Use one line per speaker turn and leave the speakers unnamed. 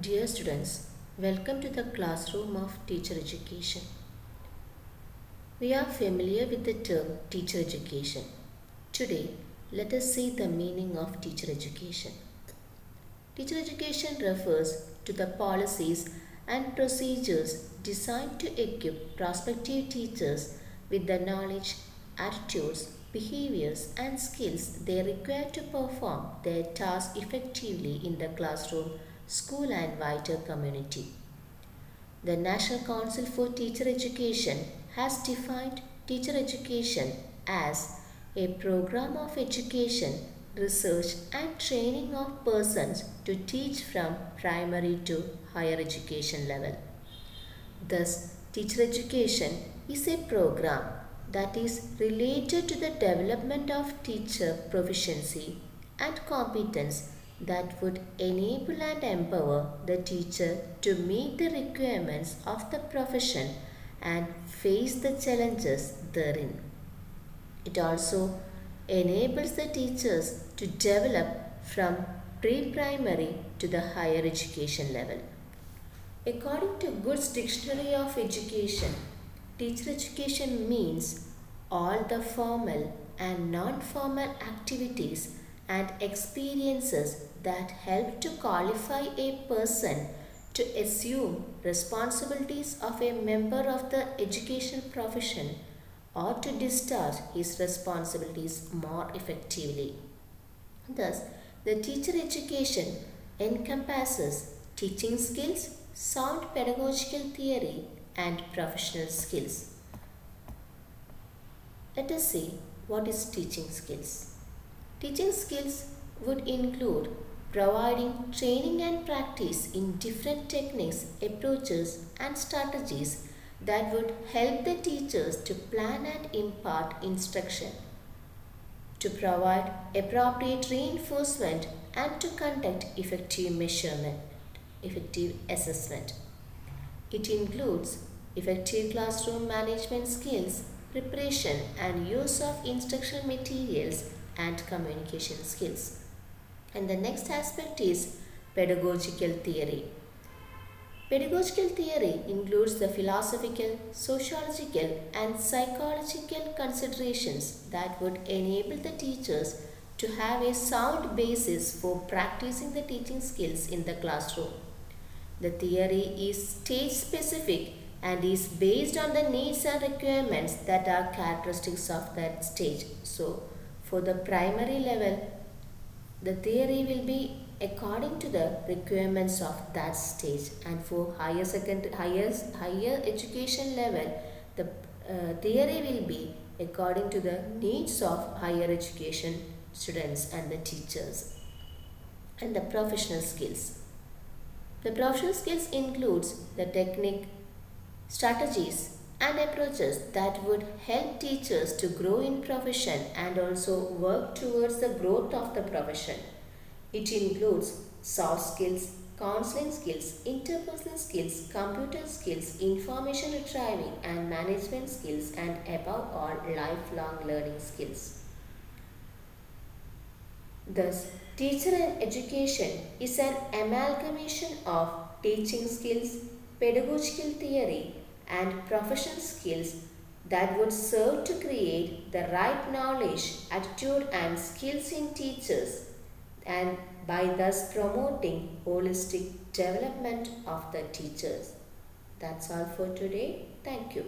Dear students, welcome to the classroom of teacher education. We are familiar with the term teacher education. Today, let us see the meaning of teacher education. Teacher education refers to the policies and procedures designed to equip prospective teachers with the knowledge, attitudes, behaviors, and skills they require to perform their tasks effectively in the classroom, school, and wider community. The National Council for Teacher Education has defined teacher education as a program of education, research, and training of persons to teach from primary to higher education level. Thus, teacher education is a program that is related to the development of teacher proficiency and competence that would enable and empower the teacher to meet the requirements of the profession and face the challenges therein. It also enables the teachers to develop from pre-primary to the higher education level. According to Goods Dictionary of Education, teacher education means all the formal and non-formal activities and experiences that help to qualify a person to assume responsibilities of a member of the education profession or to discharge his responsibilities more effectively. Thus, the teacher education encompasses teaching skills, sound pedagogical theory, and professional skills. Let us see what is teaching skills. Teaching skills would include providing training and practice in different techniques, approaches, and strategies that would help the teachers to plan and impart instruction, to provide appropriate reinforcement, and to conduct effective measurement, effective assessment. It includes effective classroom management skills, preparation and use of instructional materials, and communication skills. And the next aspect is pedagogical theory. Pedagogical theory includes the philosophical, sociological, and psychological considerations that would enable the teachers to have a sound basis for practicing the teaching skills in the classroom. The theory is stage specific and is based on the needs and requirements that are characteristics of that stage. So, for the primary level, the theory will be according to the requirements of that stage. And for higher second higher higher education level the uh, theory will be according to the needs of higher education students and the teachers and the professional skills. The professional skills includes the technique strategies and approaches that would help teachers to grow in profession and also work towards the growth of the profession it includes soft skills, counseling skills, interpersonal skills, computer skills, information retrieval and management skills and above all lifelong learning skills. Thus, teacher and education is an amalgamation of teaching skills, pedagogical theory and professional skills that would serve to create the right knowledge, attitude and skills in teachers and by thus promoting holistic development of the teachers. That's all for today. Thank you.